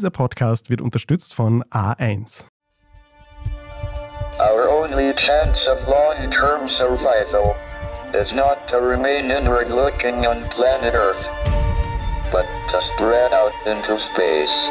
Dieser Podcast wird unterstützt von A1. Our only chance of long-term survival is not to remain inward-looking on planet Earth, but to spread out into space.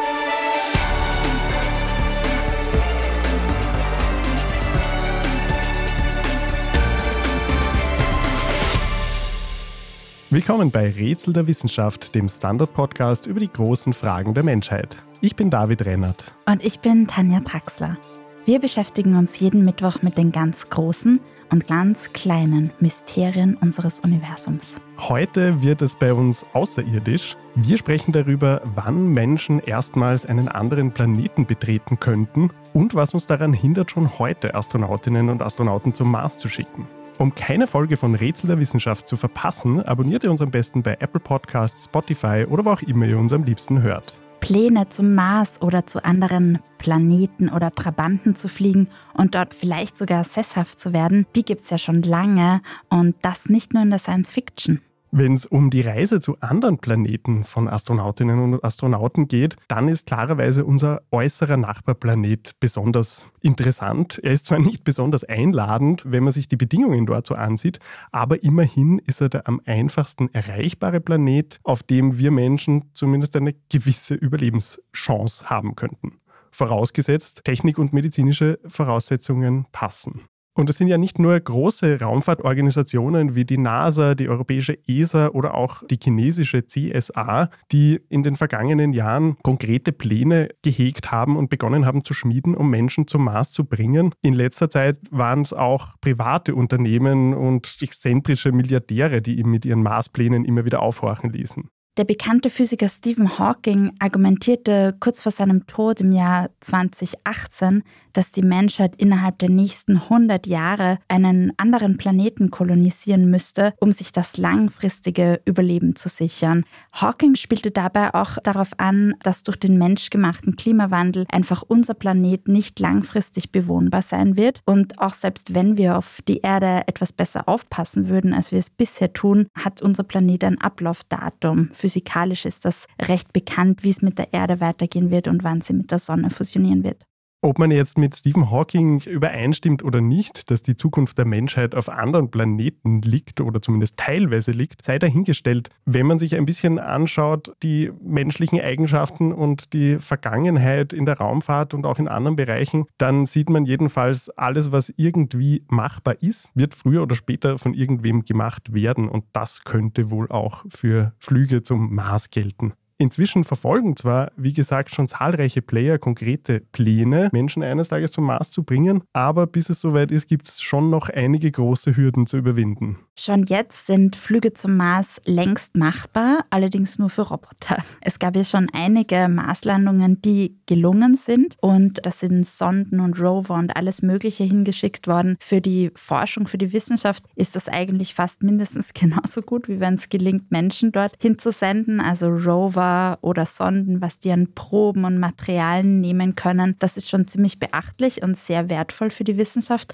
Willkommen bei Rätsel der Wissenschaft, dem Standard-Podcast über die großen Fragen der Menschheit. Ich bin David Rennert. Und ich bin Tanja Praxler. Wir beschäftigen uns jeden Mittwoch mit den ganz großen und ganz kleinen Mysterien unseres Universums. Heute wird es bei uns außerirdisch. Wir sprechen darüber, wann Menschen erstmals einen anderen Planeten betreten könnten und was uns daran hindert, schon heute Astronautinnen und Astronauten zum Mars zu schicken. Um keine Folge von Rätsel der Wissenschaft zu verpassen, abonniert ihr uns am besten bei Apple Podcasts, Spotify oder wo auch immer ihr uns am liebsten hört. Pläne zum Mars oder zu anderen Planeten oder Trabanten zu fliegen und dort vielleicht sogar sesshaft zu werden, die gibt es ja schon lange und das nicht nur in der Science Fiction. Wenn es um die Reise zu anderen Planeten von Astronautinnen und Astronauten geht, dann ist klarerweise unser äußerer Nachbarplanet besonders interessant. Er ist zwar nicht besonders einladend, wenn man sich die Bedingungen dort so ansieht, aber immerhin ist er der am einfachsten erreichbare Planet, auf dem wir Menschen zumindest eine gewisse Überlebenschance haben könnten. Vorausgesetzt, Technik und medizinische Voraussetzungen passen. Und es sind ja nicht nur große Raumfahrtorganisationen wie die NASA, die europäische ESA oder auch die chinesische CSA, die in den vergangenen Jahren konkrete Pläne gehegt haben und begonnen haben zu schmieden, um Menschen zum Mars zu bringen. In letzter Zeit waren es auch private Unternehmen und exzentrische Milliardäre, die ihm mit ihren Marsplänen immer wieder aufhorchen ließen. Der bekannte Physiker Stephen Hawking argumentierte kurz vor seinem Tod im Jahr 2018, dass die Menschheit innerhalb der nächsten 100 Jahre einen anderen Planeten kolonisieren müsste, um sich das langfristige Überleben zu sichern. Hawking spielte dabei auch darauf an, dass durch den menschgemachten Klimawandel einfach unser Planet nicht langfristig bewohnbar sein wird. Und auch selbst wenn wir auf die Erde etwas besser aufpassen würden, als wir es bisher tun, hat unser Planet ein Ablaufdatum. Physikalisch ist das recht bekannt, wie es mit der Erde weitergehen wird und wann sie mit der Sonne fusionieren wird. Ob man jetzt mit Stephen Hawking übereinstimmt oder nicht, dass die Zukunft der Menschheit auf anderen Planeten liegt oder zumindest teilweise liegt, sei dahingestellt. Wenn man sich ein bisschen anschaut, die menschlichen Eigenschaften und die Vergangenheit in der Raumfahrt und auch in anderen Bereichen, dann sieht man jedenfalls, alles, was irgendwie machbar ist, wird früher oder später von irgendwem gemacht werden. Und das könnte wohl auch für Flüge zum Mars gelten. Inzwischen verfolgen zwar, wie gesagt, schon zahlreiche Player konkrete Pläne, Menschen eines Tages zum Mars zu bringen, aber bis es soweit ist, gibt es schon noch einige große Hürden zu überwinden. Schon jetzt sind Flüge zum Mars längst machbar, allerdings nur für Roboter. Es gab ja schon einige Marslandungen, die gelungen sind und da sind Sonden und Rover und alles Mögliche hingeschickt worden. Für die Forschung, für die Wissenschaft ist das eigentlich fast mindestens genauso gut, wie wenn es gelingt, Menschen dort hinzusenden, also Rover oder Sonden, was die an Proben und Materialien nehmen können. Das ist schon ziemlich beachtlich und sehr wertvoll für die Wissenschaft.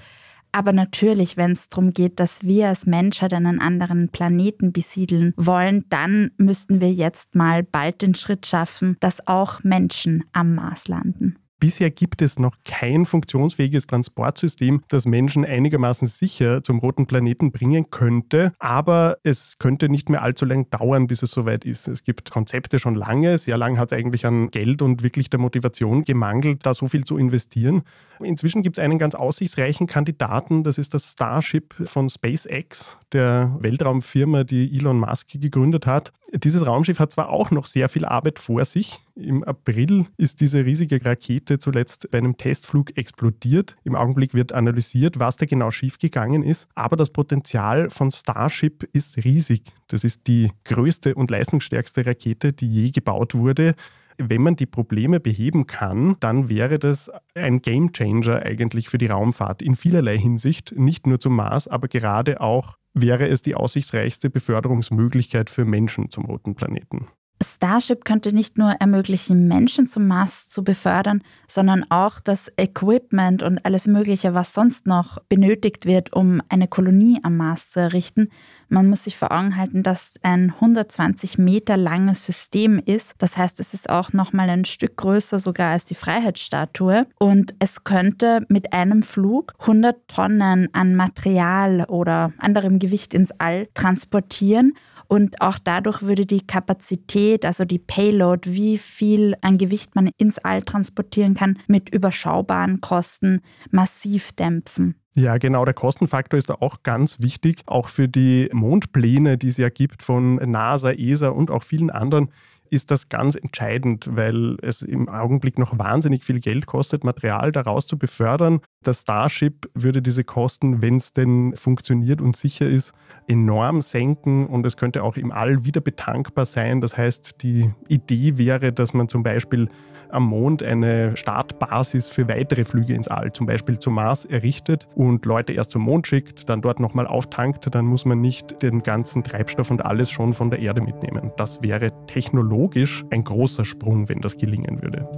Aber natürlich, wenn es darum geht, dass wir als Menschheit einen anderen Planeten besiedeln wollen, dann müssten wir jetzt mal bald den Schritt schaffen, dass auch Menschen am Mars landen. Bisher gibt es noch kein funktionsfähiges Transportsystem, das Menschen einigermaßen sicher zum roten Planeten bringen könnte. Aber es könnte nicht mehr allzu lang dauern, bis es soweit ist. Es gibt Konzepte schon lange. Sehr lange hat es eigentlich an Geld und wirklich der Motivation gemangelt, da so viel zu investieren. Inzwischen gibt es einen ganz aussichtsreichen Kandidaten. Das ist das Starship von SpaceX, der Weltraumfirma, die Elon Musk gegründet hat. Dieses Raumschiff hat zwar auch noch sehr viel Arbeit vor sich. Im April ist diese riesige Rakete zuletzt bei einem Testflug explodiert. Im Augenblick wird analysiert, was da genau schiefgegangen ist. Aber das Potenzial von Starship ist riesig. Das ist die größte und leistungsstärkste Rakete, die je gebaut wurde. Wenn man die Probleme beheben kann, dann wäre das ein Gamechanger eigentlich für die Raumfahrt in vielerlei Hinsicht, nicht nur zum Mars, aber gerade auch wäre es die aussichtsreichste Beförderungsmöglichkeit für Menschen zum roten Planeten. Starship könnte nicht nur ermöglichen, Menschen zum Mars zu befördern, sondern auch das Equipment und alles Mögliche, was sonst noch benötigt wird, um eine Kolonie am Mars zu errichten. Man muss sich vor Augen halten, dass ein 120 Meter langes System ist. Das heißt, es ist auch noch mal ein Stück größer sogar als die Freiheitsstatue. Und es könnte mit einem Flug 100 Tonnen an Material oder anderem Gewicht ins All transportieren. Und auch dadurch würde die Kapazität, also die Payload, wie viel an Gewicht man ins All transportieren kann, mit überschaubaren Kosten massiv dämpfen. Ja, genau. Der Kostenfaktor ist da auch ganz wichtig, auch für die Mondpläne, die es ja gibt von NASA, ESA und auch vielen anderen ist das ganz entscheidend, weil es im Augenblick noch wahnsinnig viel Geld kostet, Material daraus zu befördern. Das Starship würde diese Kosten, wenn es denn funktioniert und sicher ist, enorm senken und es könnte auch im All wieder betankbar sein. Das heißt, die Idee wäre, dass man zum Beispiel am Mond eine Startbasis für weitere Flüge ins All, zum Beispiel zum Mars, errichtet und Leute erst zum Mond schickt, dann dort nochmal auftankt, dann muss man nicht den ganzen Treibstoff und alles schon von der Erde mitnehmen. Das wäre technologisch ein großer Sprung, wenn das gelingen würde.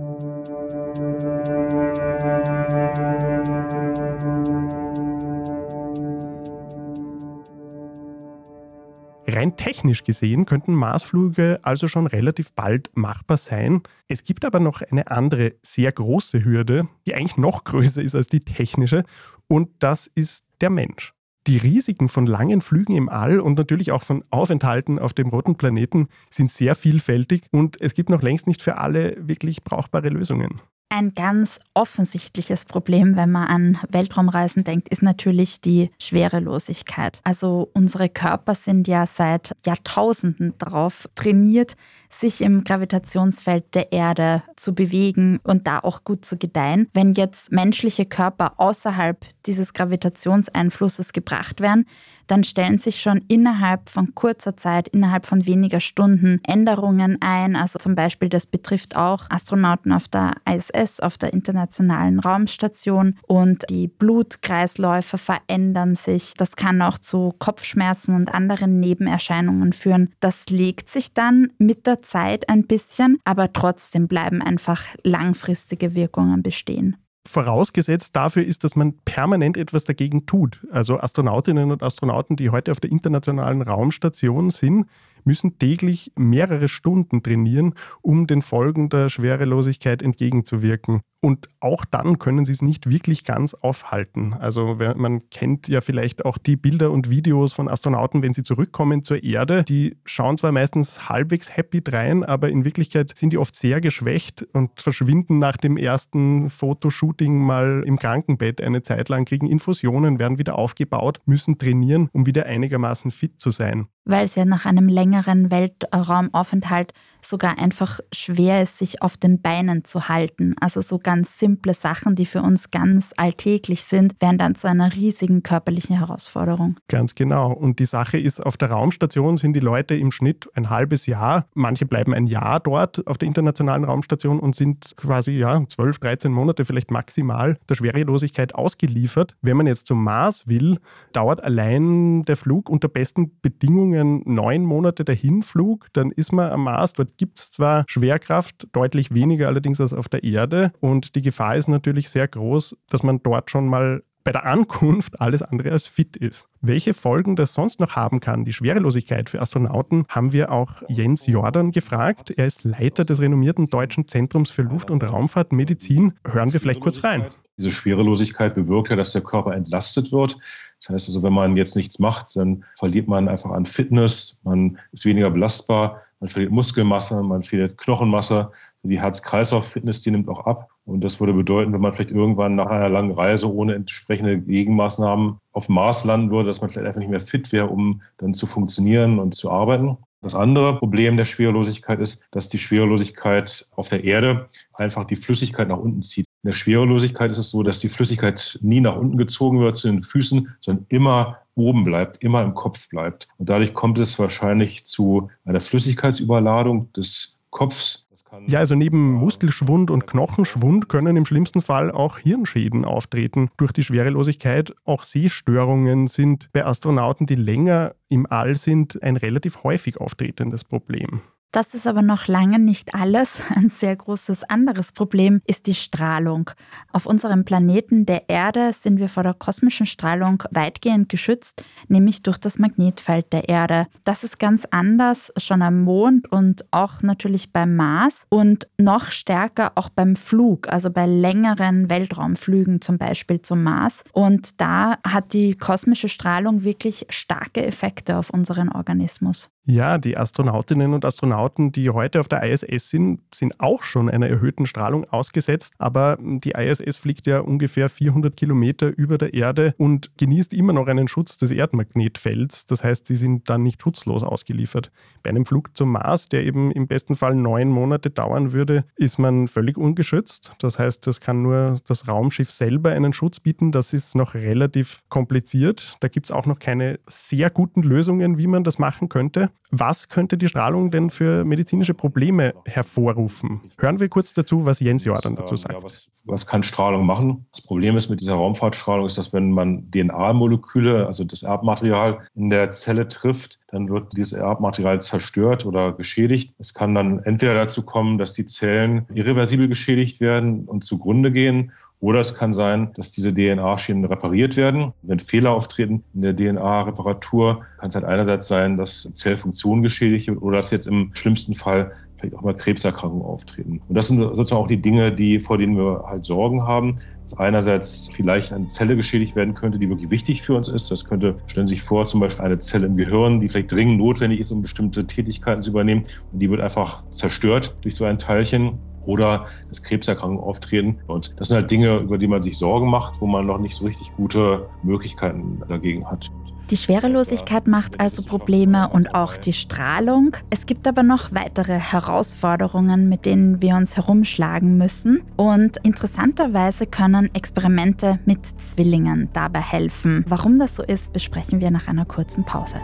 Rein technisch gesehen könnten Marsflüge also schon relativ bald machbar sein. Es gibt aber noch eine andere sehr große Hürde, die eigentlich noch größer ist als die technische, und das ist der Mensch. Die Risiken von langen Flügen im All und natürlich auch von Aufenthalten auf dem roten Planeten sind sehr vielfältig und es gibt noch längst nicht für alle wirklich brauchbare Lösungen. Ein ganz offensichtliches Problem, wenn man an Weltraumreisen denkt, ist natürlich die Schwerelosigkeit. Also unsere Körper sind ja seit Jahrtausenden darauf trainiert, sich im Gravitationsfeld der Erde zu bewegen und da auch gut zu gedeihen. Wenn jetzt menschliche Körper außerhalb dieses Gravitationseinflusses gebracht werden, dann stellen sich schon innerhalb von kurzer Zeit, innerhalb von weniger Stunden Änderungen ein. Also zum Beispiel, das betrifft auch Astronauten auf der ISS, auf der Internationalen Raumstation und die Blutkreisläufe verändern sich. Das kann auch zu Kopfschmerzen und anderen Nebenerscheinungen führen. Das legt sich dann mit der Zeit ein bisschen, aber trotzdem bleiben einfach langfristige Wirkungen bestehen. Vorausgesetzt dafür ist, dass man permanent etwas dagegen tut. Also Astronautinnen und Astronauten, die heute auf der internationalen Raumstation sind, müssen täglich mehrere Stunden trainieren, um den Folgen der Schwerelosigkeit entgegenzuwirken. Und auch dann können sie es nicht wirklich ganz aufhalten. Also man kennt ja vielleicht auch die Bilder und Videos von Astronauten, wenn sie zurückkommen zur Erde. Die schauen zwar meistens halbwegs happy drein, aber in Wirklichkeit sind die oft sehr geschwächt und verschwinden nach dem ersten Fotoshooting mal im Krankenbett eine Zeit lang, kriegen Infusionen, werden wieder aufgebaut, müssen trainieren, um wieder einigermaßen fit zu sein. Weil ja nach einem längeren Weltraumaufenthalt sogar einfach schwer ist, sich auf den Beinen zu halten. Also so ganz simple Sachen, die für uns ganz alltäglich sind, werden dann zu einer riesigen körperlichen Herausforderung. Ganz genau. Und die Sache ist, auf der Raumstation sind die Leute im Schnitt ein halbes Jahr. Manche bleiben ein Jahr dort auf der internationalen Raumstation und sind quasi ja 12, 13 Monate vielleicht maximal der Schwerelosigkeit ausgeliefert. Wenn man jetzt zum Mars will, dauert allein der Flug unter besten Bedingungen neun Monate der Hinflug. Dann ist man am Mars, dort gibt es zwar Schwerkraft, deutlich weniger allerdings als auf der Erde. Und die Gefahr ist natürlich sehr groß, dass man dort schon mal bei der Ankunft alles andere als fit ist. Welche Folgen das sonst noch haben kann, die Schwerelosigkeit für Astronauten, haben wir auch Jens Jordan gefragt. Er ist Leiter des renommierten Deutschen Zentrums für Luft- und Raumfahrtmedizin. Hören wir vielleicht kurz rein. Diese Schwerelosigkeit bewirkt ja, dass der Körper entlastet wird. Das heißt also, wenn man jetzt nichts macht, dann verliert man einfach an Fitness, man ist weniger belastbar, man verliert Muskelmasse, man verliert Knochenmasse. Die Herz-Kreislauf-Fitness, die nimmt auch ab. Und das würde bedeuten, wenn man vielleicht irgendwann nach einer langen Reise ohne entsprechende Gegenmaßnahmen auf Mars landen würde, dass man vielleicht einfach nicht mehr fit wäre, um dann zu funktionieren und zu arbeiten. Das andere Problem der Schwerelosigkeit ist, dass die Schwerelosigkeit auf der Erde einfach die Flüssigkeit nach unten zieht. In der Schwerelosigkeit ist es so, dass die Flüssigkeit nie nach unten gezogen wird zu den Füßen, sondern immer oben bleibt, immer im Kopf bleibt. Und dadurch kommt es wahrscheinlich zu einer Flüssigkeitsüberladung des Kopfs. Ja, also neben Muskelschwund und Knochenschwund können im schlimmsten Fall auch Hirnschäden auftreten durch die Schwerelosigkeit. Auch Sehstörungen sind bei Astronauten, die länger im All sind, ein relativ häufig auftretendes Problem. Das ist aber noch lange nicht alles. Ein sehr großes anderes Problem ist die Strahlung. Auf unserem Planeten der Erde sind wir vor der kosmischen Strahlung weitgehend geschützt, nämlich durch das Magnetfeld der Erde. Das ist ganz anders schon am Mond und auch natürlich beim Mars und noch stärker auch beim Flug, also bei längeren Weltraumflügen zum Beispiel zum Mars. Und da hat die kosmische Strahlung wirklich starke Effekte auf unseren Organismus. Ja, die Astronautinnen und Astronauten, die heute auf der ISS sind, sind auch schon einer erhöhten Strahlung ausgesetzt. Aber die ISS fliegt ja ungefähr 400 Kilometer über der Erde und genießt immer noch einen Schutz des Erdmagnetfelds. Das heißt, sie sind dann nicht schutzlos ausgeliefert. Bei einem Flug zum Mars, der eben im besten Fall neun Monate dauern würde, ist man völlig ungeschützt. Das heißt, das kann nur das Raumschiff selber einen Schutz bieten. Das ist noch relativ kompliziert. Da gibt es auch noch keine sehr guten Lösungen, wie man das machen könnte. Was könnte die Strahlung denn für medizinische Probleme hervorrufen? Hören wir kurz dazu, was Jens Jordan dazu sagt. Ja, was, was, kann Strahlung machen? Das Problem ist mit dieser Raumfahrtstrahlung, ist, dass wenn man DNA-Moleküle, also das Erbmaterial in der Zelle trifft, dann wird dieses Erbmaterial zerstört oder geschädigt. Es kann dann entweder dazu kommen, dass die Zellen irreversibel geschädigt werden und zugrunde gehen oder es kann sein, dass diese DNA-Schienen repariert werden. Wenn Fehler auftreten in der DNA-Reparatur, kann es halt einerseits sein, dass Zellfunktion geschädigt wird oder dass jetzt im schlimmsten Fall vielleicht auch mal Krebserkrankungen auftreten. Und das sind sozusagen auch die Dinge, die, vor denen wir halt Sorgen haben. Dass einerseits vielleicht eine Zelle geschädigt werden könnte, die wirklich wichtig für uns ist. Das könnte, stellen Sie sich vor, zum Beispiel eine Zelle im Gehirn, die vielleicht dringend notwendig ist, um bestimmte Tätigkeiten zu übernehmen. Und die wird einfach zerstört durch so ein Teilchen oder dass Krebserkrankungen auftreten. Und das sind halt Dinge, über die man sich Sorgen macht, wo man noch nicht so richtig gute Möglichkeiten dagegen hat. Die Schwerelosigkeit macht also Probleme und auch die Strahlung. Es gibt aber noch weitere Herausforderungen, mit denen wir uns herumschlagen müssen. Und interessanterweise können Experimente mit Zwillingen dabei helfen. Warum das so ist, besprechen wir nach einer kurzen Pause.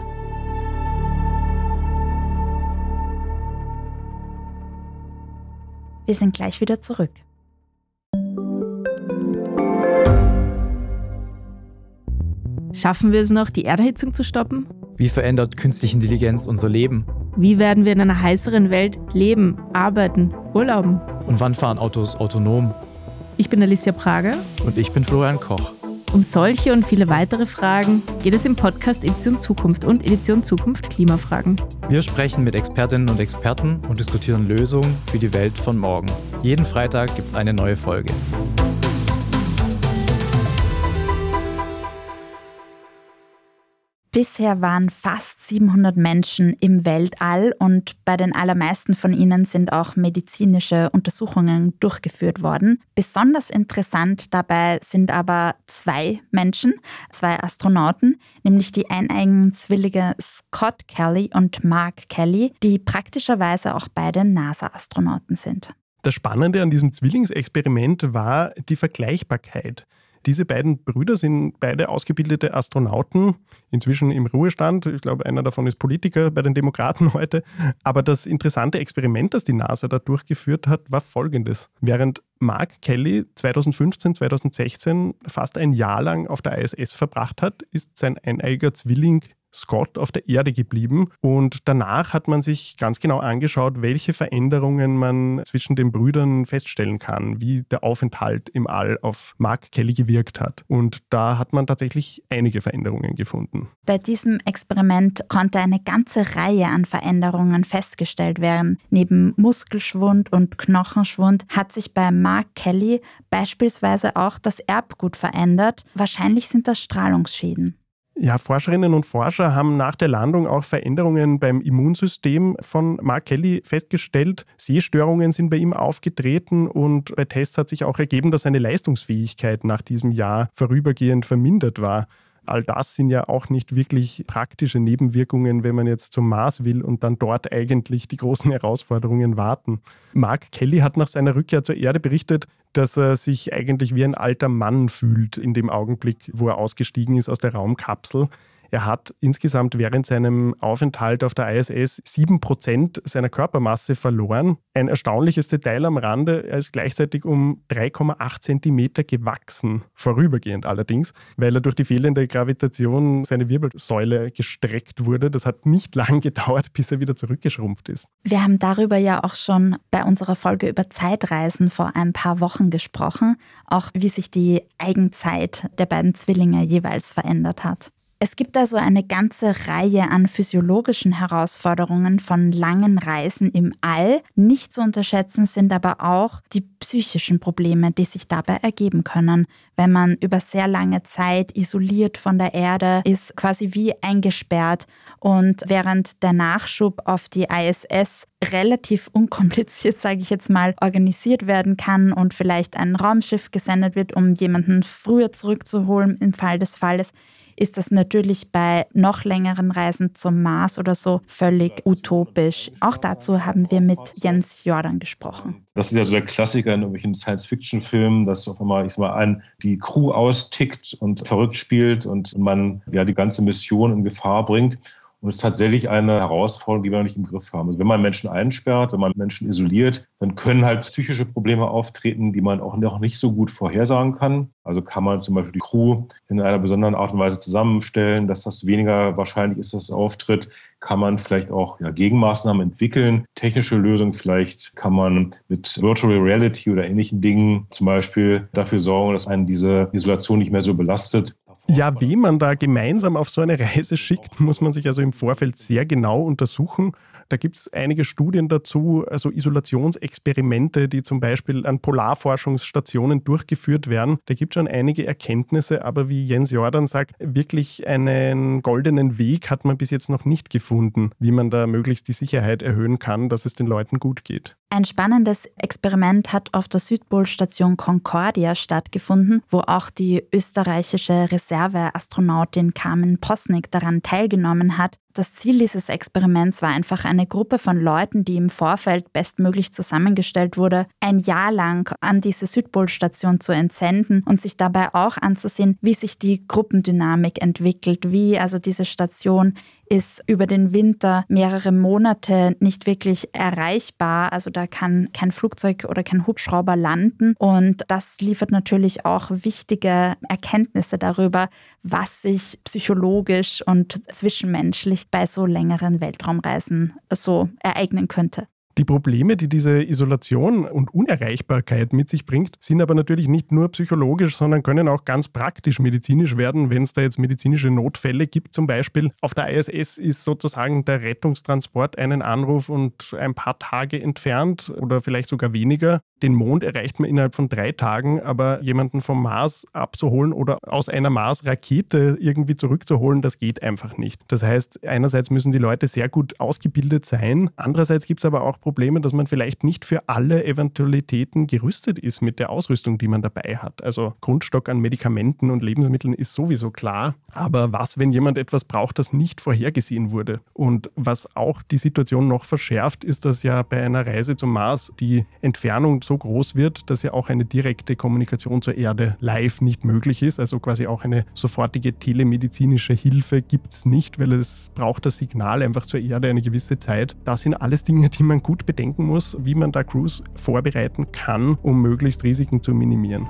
Wir sind gleich wieder zurück. Schaffen wir es noch, die Erderhitzung zu stoppen? Wie verändert künstliche Intelligenz unser Leben? Wie werden wir in einer heißeren Welt leben, arbeiten, urlauben? Und wann fahren Autos autonom? Ich bin Alicia Prager. Und ich bin Florian Koch. Um solche und viele weitere Fragen geht es im Podcast Edition Zukunft und Edition Zukunft Klimafragen. Wir sprechen mit Expertinnen und Experten und diskutieren Lösungen für die Welt von morgen. Jeden Freitag gibt es eine neue Folge. Bisher waren fast 700 Menschen im Weltall und bei den allermeisten von ihnen sind auch medizinische Untersuchungen durchgeführt worden. Besonders interessant dabei sind aber zwei Menschen, zwei Astronauten, nämlich die eineigen Zwillinge Scott Kelly und Mark Kelly, die praktischerweise auch beide NASA-Astronauten sind. Das Spannende an diesem Zwillingsexperiment war die Vergleichbarkeit. Diese beiden Brüder sind beide ausgebildete Astronauten, inzwischen im Ruhestand. Ich glaube, einer davon ist Politiker bei den Demokraten heute. Aber das interessante Experiment, das die NASA da durchgeführt hat, war folgendes. Während Mark Kelly 2015, 2016 fast ein Jahr lang auf der ISS verbracht hat, ist sein eineiger Zwilling Scott auf der Erde geblieben. Und danach hat man sich ganz genau angeschaut, welche Veränderungen man zwischen den Brüdern feststellen kann, wie der Aufenthalt im All auf Mark Kelly gewirkt hat. Und da hat man tatsächlich einige Veränderungen gefunden. Bei diesem Experiment konnte eine ganze Reihe an Veränderungen festgestellt werden. Neben Muskelschwund und Knochenschwund hat sich bei Mark Kelly beispielsweise auch das Erbgut verändert. Wahrscheinlich sind das Strahlungsschäden. Ja, Forscherinnen und Forscher haben nach der Landung auch Veränderungen beim Immunsystem von Mark Kelly festgestellt. Sehstörungen sind bei ihm aufgetreten und bei Tests hat sich auch ergeben, dass seine Leistungsfähigkeit nach diesem Jahr vorübergehend vermindert war. All das sind ja auch nicht wirklich praktische Nebenwirkungen, wenn man jetzt zum Mars will und dann dort eigentlich die großen Herausforderungen warten. Mark Kelly hat nach seiner Rückkehr zur Erde berichtet, dass er sich eigentlich wie ein alter Mann fühlt in dem Augenblick, wo er ausgestiegen ist aus der Raumkapsel. Er hat insgesamt während seinem Aufenthalt auf der ISS 7% seiner Körpermasse verloren. Ein erstaunliches Detail am Rande, er ist gleichzeitig um 3,8 Zentimeter gewachsen, vorübergehend allerdings, weil er durch die fehlende Gravitation seine Wirbelsäule gestreckt wurde. Das hat nicht lang gedauert, bis er wieder zurückgeschrumpft ist. Wir haben darüber ja auch schon bei unserer Folge über Zeitreisen vor ein paar Wochen gesprochen, auch wie sich die Eigenzeit der beiden Zwillinge jeweils verändert hat. Es gibt also eine ganze Reihe an physiologischen Herausforderungen von langen Reisen im All. Nicht zu unterschätzen sind aber auch die psychischen Probleme, die sich dabei ergeben können, wenn man über sehr lange Zeit isoliert von der Erde ist, quasi wie eingesperrt und während der Nachschub auf die ISS relativ unkompliziert, sage ich jetzt mal, organisiert werden kann und vielleicht ein Raumschiff gesendet wird, um jemanden früher zurückzuholen im Fall des Falles, ist das natürlich bei noch längeren Reisen zum Mars oder so völlig utopisch. Auch dazu haben wir mit Jens Jordan gesprochen. Das ist ja so der Klassiker in irgendwelchen Science-Fiction-Filmen, dass auf einmal, ich sag mal, ein, die Crew austickt und verrückt spielt und man ja die ganze Mission in Gefahr bringt. Und es ist tatsächlich eine Herausforderung, die wir noch nicht im Griff haben. Also wenn man Menschen einsperrt, wenn man Menschen isoliert, dann können halt psychische Probleme auftreten, die man auch noch nicht so gut vorhersagen kann. Also kann man zum Beispiel die Crew in einer besonderen Art und Weise zusammenstellen, dass das weniger wahrscheinlich ist, dass es auftritt. Kann man vielleicht auch ja, Gegenmaßnahmen entwickeln, technische Lösungen. Vielleicht kann man mit Virtual Reality oder ähnlichen Dingen zum Beispiel dafür sorgen, dass einen diese Isolation nicht mehr so belastet. Ja, wie man da gemeinsam auf so eine Reise schickt, muss man sich also im Vorfeld sehr genau untersuchen. Da gibt es einige Studien dazu, also Isolationsexperimente, die zum Beispiel an Polarforschungsstationen durchgeführt werden. Da gibt es schon einige Erkenntnisse, aber wie Jens Jordan sagt, wirklich einen goldenen Weg hat man bis jetzt noch nicht gefunden, wie man da möglichst die Sicherheit erhöhen kann, dass es den Leuten gut geht. Ein spannendes Experiment hat auf der Südpolstation Concordia stattgefunden, wo auch die österreichische Reserveastronautin Carmen Posnick daran teilgenommen hat. Das Ziel dieses Experiments war einfach eine Gruppe von Leuten, die im Vorfeld bestmöglich zusammengestellt wurde, ein Jahr lang an diese Südpolstation zu entsenden und sich dabei auch anzusehen, wie sich die Gruppendynamik entwickelt, wie also diese Station ist über den Winter mehrere Monate nicht wirklich erreichbar. Also da kann kein Flugzeug oder kein Hubschrauber landen. Und das liefert natürlich auch wichtige Erkenntnisse darüber, was sich psychologisch und zwischenmenschlich bei so längeren Weltraumreisen so ereignen könnte. Die Probleme, die diese Isolation und Unerreichbarkeit mit sich bringt, sind aber natürlich nicht nur psychologisch, sondern können auch ganz praktisch medizinisch werden, wenn es da jetzt medizinische Notfälle gibt. Zum Beispiel auf der ISS ist sozusagen der Rettungstransport einen Anruf und ein paar Tage entfernt oder vielleicht sogar weniger. Den Mond erreicht man innerhalb von drei Tagen, aber jemanden vom Mars abzuholen oder aus einer Mars-Rakete irgendwie zurückzuholen, das geht einfach nicht. Das heißt, einerseits müssen die Leute sehr gut ausgebildet sein, andererseits gibt es aber auch Probleme, dass man vielleicht nicht für alle Eventualitäten gerüstet ist mit der Ausrüstung, die man dabei hat. Also Grundstock an Medikamenten und Lebensmitteln ist sowieso klar. Aber was, wenn jemand etwas braucht, das nicht vorhergesehen wurde? Und was auch die Situation noch verschärft, ist, dass ja bei einer Reise zum Mars die Entfernung so groß wird, dass ja auch eine direkte Kommunikation zur Erde live nicht möglich ist. Also quasi auch eine sofortige telemedizinische Hilfe gibt es nicht, weil es braucht das Signal einfach zur Erde eine gewisse Zeit. Das sind alles Dinge, die man gut bedenken muss, wie man da Crews vorbereiten kann, um möglichst Risiken zu minimieren.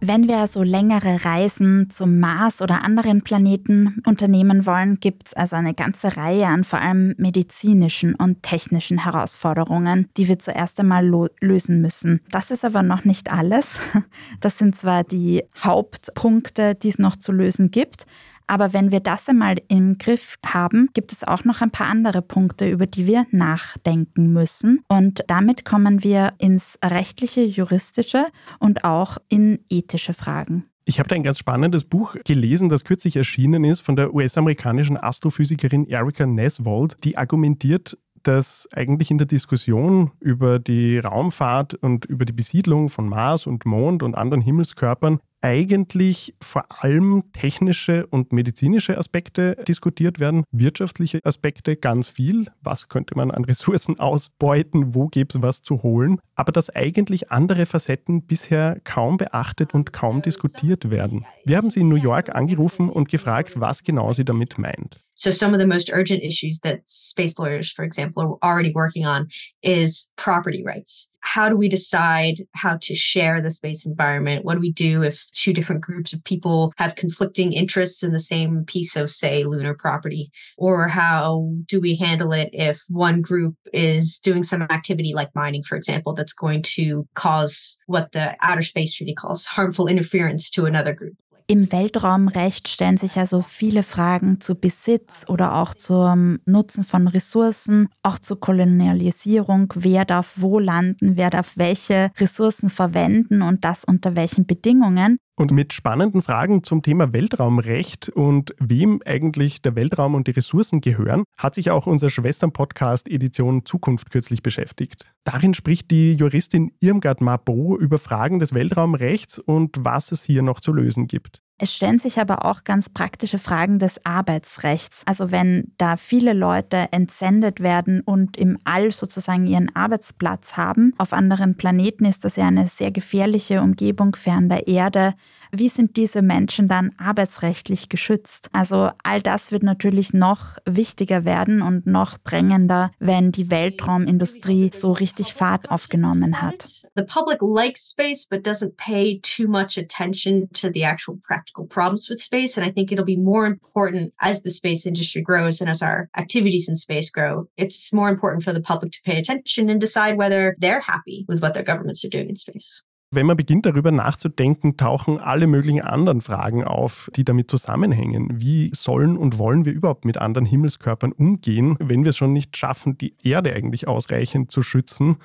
Wenn wir also längere Reisen zum Mars oder anderen Planeten unternehmen wollen, gibt es also eine ganze Reihe an vor allem medizinischen und technischen Herausforderungen, die wir zuerst einmal lösen müssen. Das ist aber noch nicht alles. Das sind zwar die Hauptpunkte, die es noch zu lösen gibt, aber wenn wir das einmal im Griff haben, gibt es auch noch ein paar andere Punkte, über die wir nachdenken müssen. Und damit kommen wir ins rechtliche, juristische und auch in ethische Fragen. Ich habe da ein ganz spannendes Buch gelesen, das kürzlich erschienen ist von der US-amerikanischen Astrophysikerin Erika Neswold, die argumentiert, dass eigentlich in der Diskussion über die Raumfahrt und über die Besiedlung von Mars und Mond und anderen Himmelskörpern eigentlich vor allem technische und medizinische Aspekte diskutiert werden, wirtschaftliche Aspekte ganz viel. Was könnte man an Ressourcen ausbeuten? Wo gäbe es was zu holen? Aber dass eigentlich andere Facetten bisher kaum beachtet und kaum diskutiert werden. Wir haben sie in New York angerufen und gefragt, was genau sie damit meint. So some of the most urgent issues that space lawyers, for example, are already working on is property rights. How do we decide how to share the space environment? What do we do if two different groups of people have conflicting interests in the same piece of, say, lunar property? Or how do we handle it if one group is doing some activity like mining, for example, that's going to cause what the Outer Space Treaty calls harmful interference to another group? Im Weltraumrecht stellen sich also viele Fragen zu Besitz oder auch zum Nutzen von Ressourcen, auch zur Kolonialisierung. Wer darf wo landen? Wer darf welche Ressourcen verwenden und das unter welchen Bedingungen? Und mit spannenden Fragen zum Thema Weltraumrecht und wem eigentlich der Weltraum und die Ressourcen gehören, hat sich auch unser Schwestern-Podcast Edition Zukunft kürzlich beschäftigt. Darin spricht die Juristin Irmgard Mabo über Fragen des Weltraumrechts und was es hier noch zu lösen gibt. Es stellen sich aber auch ganz praktische Fragen des Arbeitsrechts. Also wenn da viele Leute entsendet werden und im All sozusagen ihren Arbeitsplatz haben, auf anderen Planeten ist das ja eine sehr gefährliche Umgebung fern der Erde. Wie sind diese Menschen dann arbeitsrechtlich geschützt? Also all das wird natürlich noch wichtiger werden und noch drängender, wenn die Weltraumindustrie so richtig Fahrt aufgenommen hat. The public likes space but doesn't pay too much attention to the actual practical problems with space and I think it'll be more important as the space industry grows and as our activities in space grow. It's more important for the public to pay attention and decide whether they're happy with what their governments are doing in space. Wenn man beginnt darüber nachzudenken, tauchen alle möglichen anderen Fragen auf, die damit zusammenhängen. Wie sollen und wollen wir überhaupt mit anderen Himmelskörpern umgehen, wenn wir es schon nicht schaffen, die Erde eigentlich ausreichend zu schützen?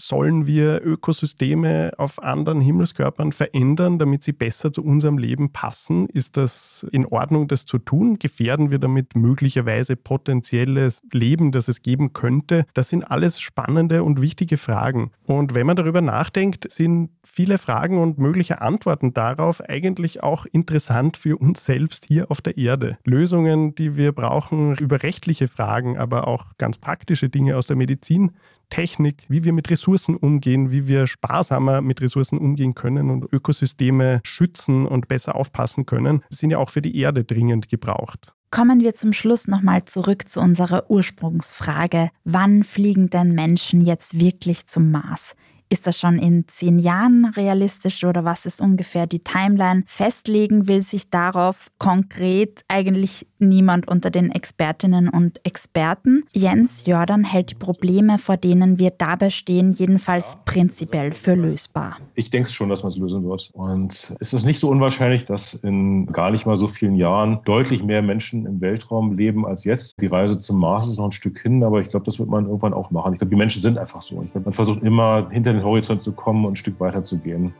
Sollen wir Ökosysteme auf anderen Himmelskörpern verändern, damit sie besser zu unserem Leben passen? Ist das in Ordnung, das zu tun? Gefährden wir damit möglicherweise potenzielles Leben, das es geben könnte? Das sind alles spannende und wichtige Fragen. Und wenn man darüber nachdenkt, sind viele Fragen und mögliche Antworten darauf eigentlich auch interessant für uns selbst hier auf der Erde. Lösungen, die wir brauchen über rechtliche Fragen, aber auch ganz praktische Dinge aus der Medizin, Technik, wie wir mit Ressourcen umgehen, wie wir sparsamer mit Ressourcen umgehen können und Ökosysteme schützen und besser aufpassen können, sind ja auch für die Erde dringend gebraucht. Kommen wir zum Schluss nochmal zurück zu unserer Ursprungsfrage. Wann fliegen denn Menschen jetzt wirklich zum Mars? Ist das schon in zehn Jahren realistisch oder was ist ungefähr die Timeline? Festlegen will sich darauf konkret eigentlich niemand unter den Expertinnen und Experten. Jens Jordan hält die Probleme, vor denen wir dabei stehen, jedenfalls prinzipiell für lösbar. Ich denke schon, dass man es lösen wird. Und es ist nicht so unwahrscheinlich, dass in gar nicht mal so vielen Jahren deutlich mehr Menschen im Weltraum leben als jetzt. Die Reise zum Mars ist noch ein Stück hin, aber ich glaube, das wird man irgendwann auch machen. Ich glaube, die Menschen sind einfach so. Ich glaube, man versucht immer hinter den Horizont zu kommen und ein Stück weiter zu gehen.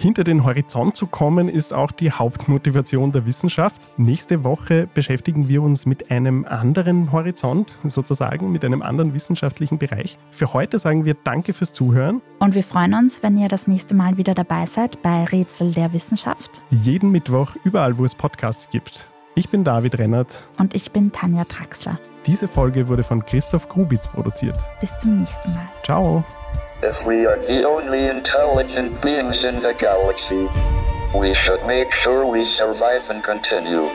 Hinter den Horizont zu kommen ist auch die Hauptmotivation der Wissenschaft. Nächste Woche beschäftigen wir uns mit einem anderen Horizont, sozusagen mit einem anderen wissenschaftlichen Bereich. Für heute sagen wir Danke fürs Zuhören. Und wir freuen uns, wenn ihr das nächste Mal wieder dabei seid bei Rätsel der Wissenschaft. Jeden Mittwoch überall, wo es Podcasts gibt. Ich bin David Rennert. Und ich bin Tanja Traxler. Diese Folge wurde von Christoph Grubitz produziert. Bis zum nächsten Mal. Ciao. If we are the only intelligent beings in the galaxy, we should make sure we survive and continue.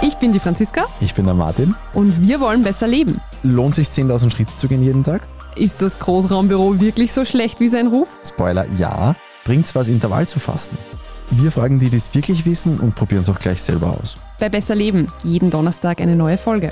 Ich bin die Franziska Ich bin der Martin. und wir wollen besser leben. Lohnt sich 10.000 Schritte zu gehen jeden Tag? Ist das Großraumbüro wirklich so schlecht wie sein Ruf? Spoiler, ja. Bringt's was, Intervall zu fasten? Wir fragen die, die es wirklich wissen und probieren es auch gleich selber aus. Bei Besser Leben, jeden Donnerstag eine neue Folge.